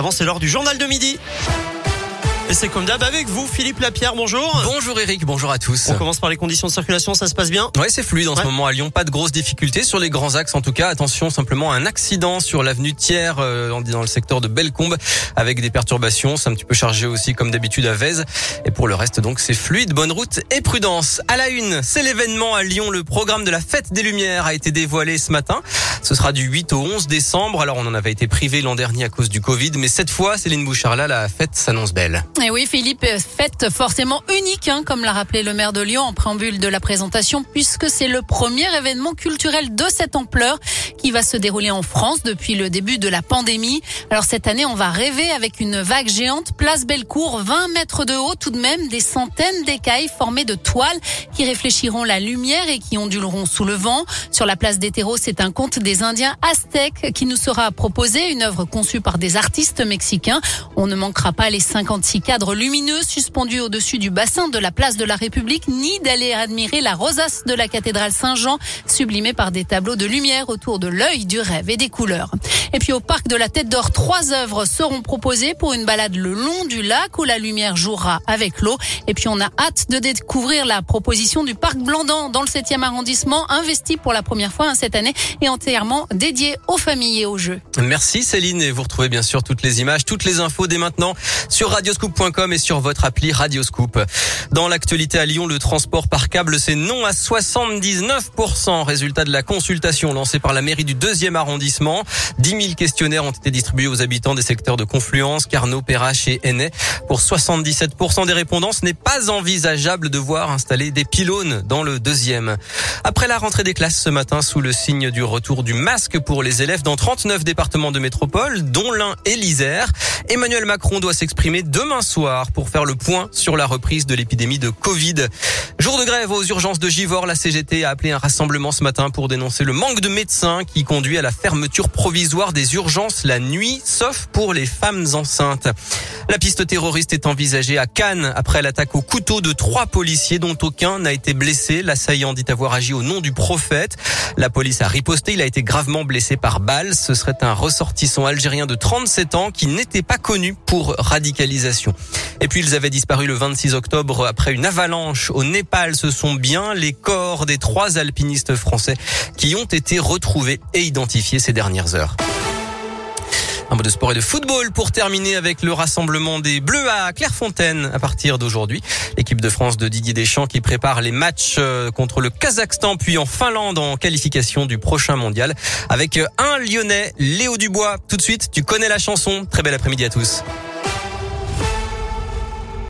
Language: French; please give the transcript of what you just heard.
Avant, c'est l'heure du journal de midi. Et c'est comme d'hab avec vous, Philippe Lapierre, bonjour. Bonjour Eric, bonjour à tous. On commence par les conditions de circulation, ça se passe bien? Ouais, c'est fluide en ce moment à Lyon, pas de grosses difficultés sur les grands axes en tout cas. Attention, simplement un accident sur l'avenue Thiers euh, dans le secteur de Bellecombe avec des perturbations, c'est un petit peu chargé aussi comme d'habitude à Vèze. Et pour le reste donc c'est fluide, bonne route et prudence. À la une, c'est l'événement à Lyon, le programme de la fête des Lumières a été dévoilé ce matin. Ce sera du 8 au 11 décembre. Alors on en avait été privé l'an dernier à cause du Covid, mais cette fois, Céline Bouchard là, la fête s'annonce belle. Et oui, Philippe, fête forcément unique, hein, comme l'a rappelé le maire de Lyon en préambule de la présentation, puisque c'est le premier événement culturel de cette ampleur qui va se dérouler en France depuis le début de la pandémie. Alors cette année, on va rêver avec une vague géante, place Bellecour, 20 mètres de haut, tout de même des centaines d'écailles formées de toiles qui réfléchiront la lumière et qui onduleront sous le vent. Sur la place des terreaux, c'est un conte des Indiens aztèques qui nous sera proposé, une œuvre conçue par des artistes mexicains. On ne manquera pas les 56 cadres lumineux suspendus au-dessus du bassin de la place de la République, ni d'aller admirer la rosace de la cathédrale Saint-Jean, sublimée par des tableaux de lumière autour de l'œil du rêve et des couleurs. Et puis au parc de la Tête d'Or, trois œuvres seront proposées pour une balade le long du lac où la lumière jouera avec l'eau. Et puis on a hâte de découvrir la proposition du parc Blandan dans le 7e arrondissement, investi pour la première fois hein, cette année et entièrement dédié aux familles et aux jeux. Merci Céline et vous retrouvez bien sûr toutes les images, toutes les infos dès maintenant sur radioscoop.com et sur votre appli Radioscoop. Dans l'actualité à Lyon, le transport par câble c'est non à 79%, résultat de la consultation lancée par la mairie du deuxième arrondissement. 10 000 questionnaires ont été distribués aux habitants des secteurs de Confluence, Carnot, Perrache et Hennay. Pour 77% des répondants, ce n'est pas envisageable de voir installer des pylônes dans le deuxième. Après la rentrée des classes ce matin, sous le signe du retour du masque pour les élèves dans 39 départements de métropole, dont l'un et l'Isère, Emmanuel Macron doit s'exprimer demain soir pour faire le point sur la reprise de l'épidémie de Covid. Jour de grève aux urgences de Givors, la CGT a appelé un rassemblement ce matin pour dénoncer le manque de médecins qui conduit à la fermeture provisoire des urgences la nuit, sauf pour les femmes enceintes. La piste terroriste est envisagée à Cannes après l'attaque au couteau de trois policiers dont aucun n'a été blessé. L'assaillant dit avoir agi au nom du prophète. La police a riposté. Il a été gravement blessé par balle. Ce serait un ressortissant algérien de 37 ans qui n'était pas connu pour radicalisation. Et puis ils avaient disparu le 26 octobre après une avalanche au Népal. Ce sont bien les corps des trois alpinistes français qui ont été retrouvés et identifiés ces dernières heures. Un mot de sport et de football pour terminer avec le rassemblement des Bleus à Clairefontaine à partir d'aujourd'hui. L'équipe de France de Didier Deschamps qui prépare les matchs euh, contre le Kazakhstan puis en Finlande en qualification du prochain mondial avec un Lyonnais, Léo Dubois. Tout de suite, tu connais la chanson. Très bel après-midi à tous.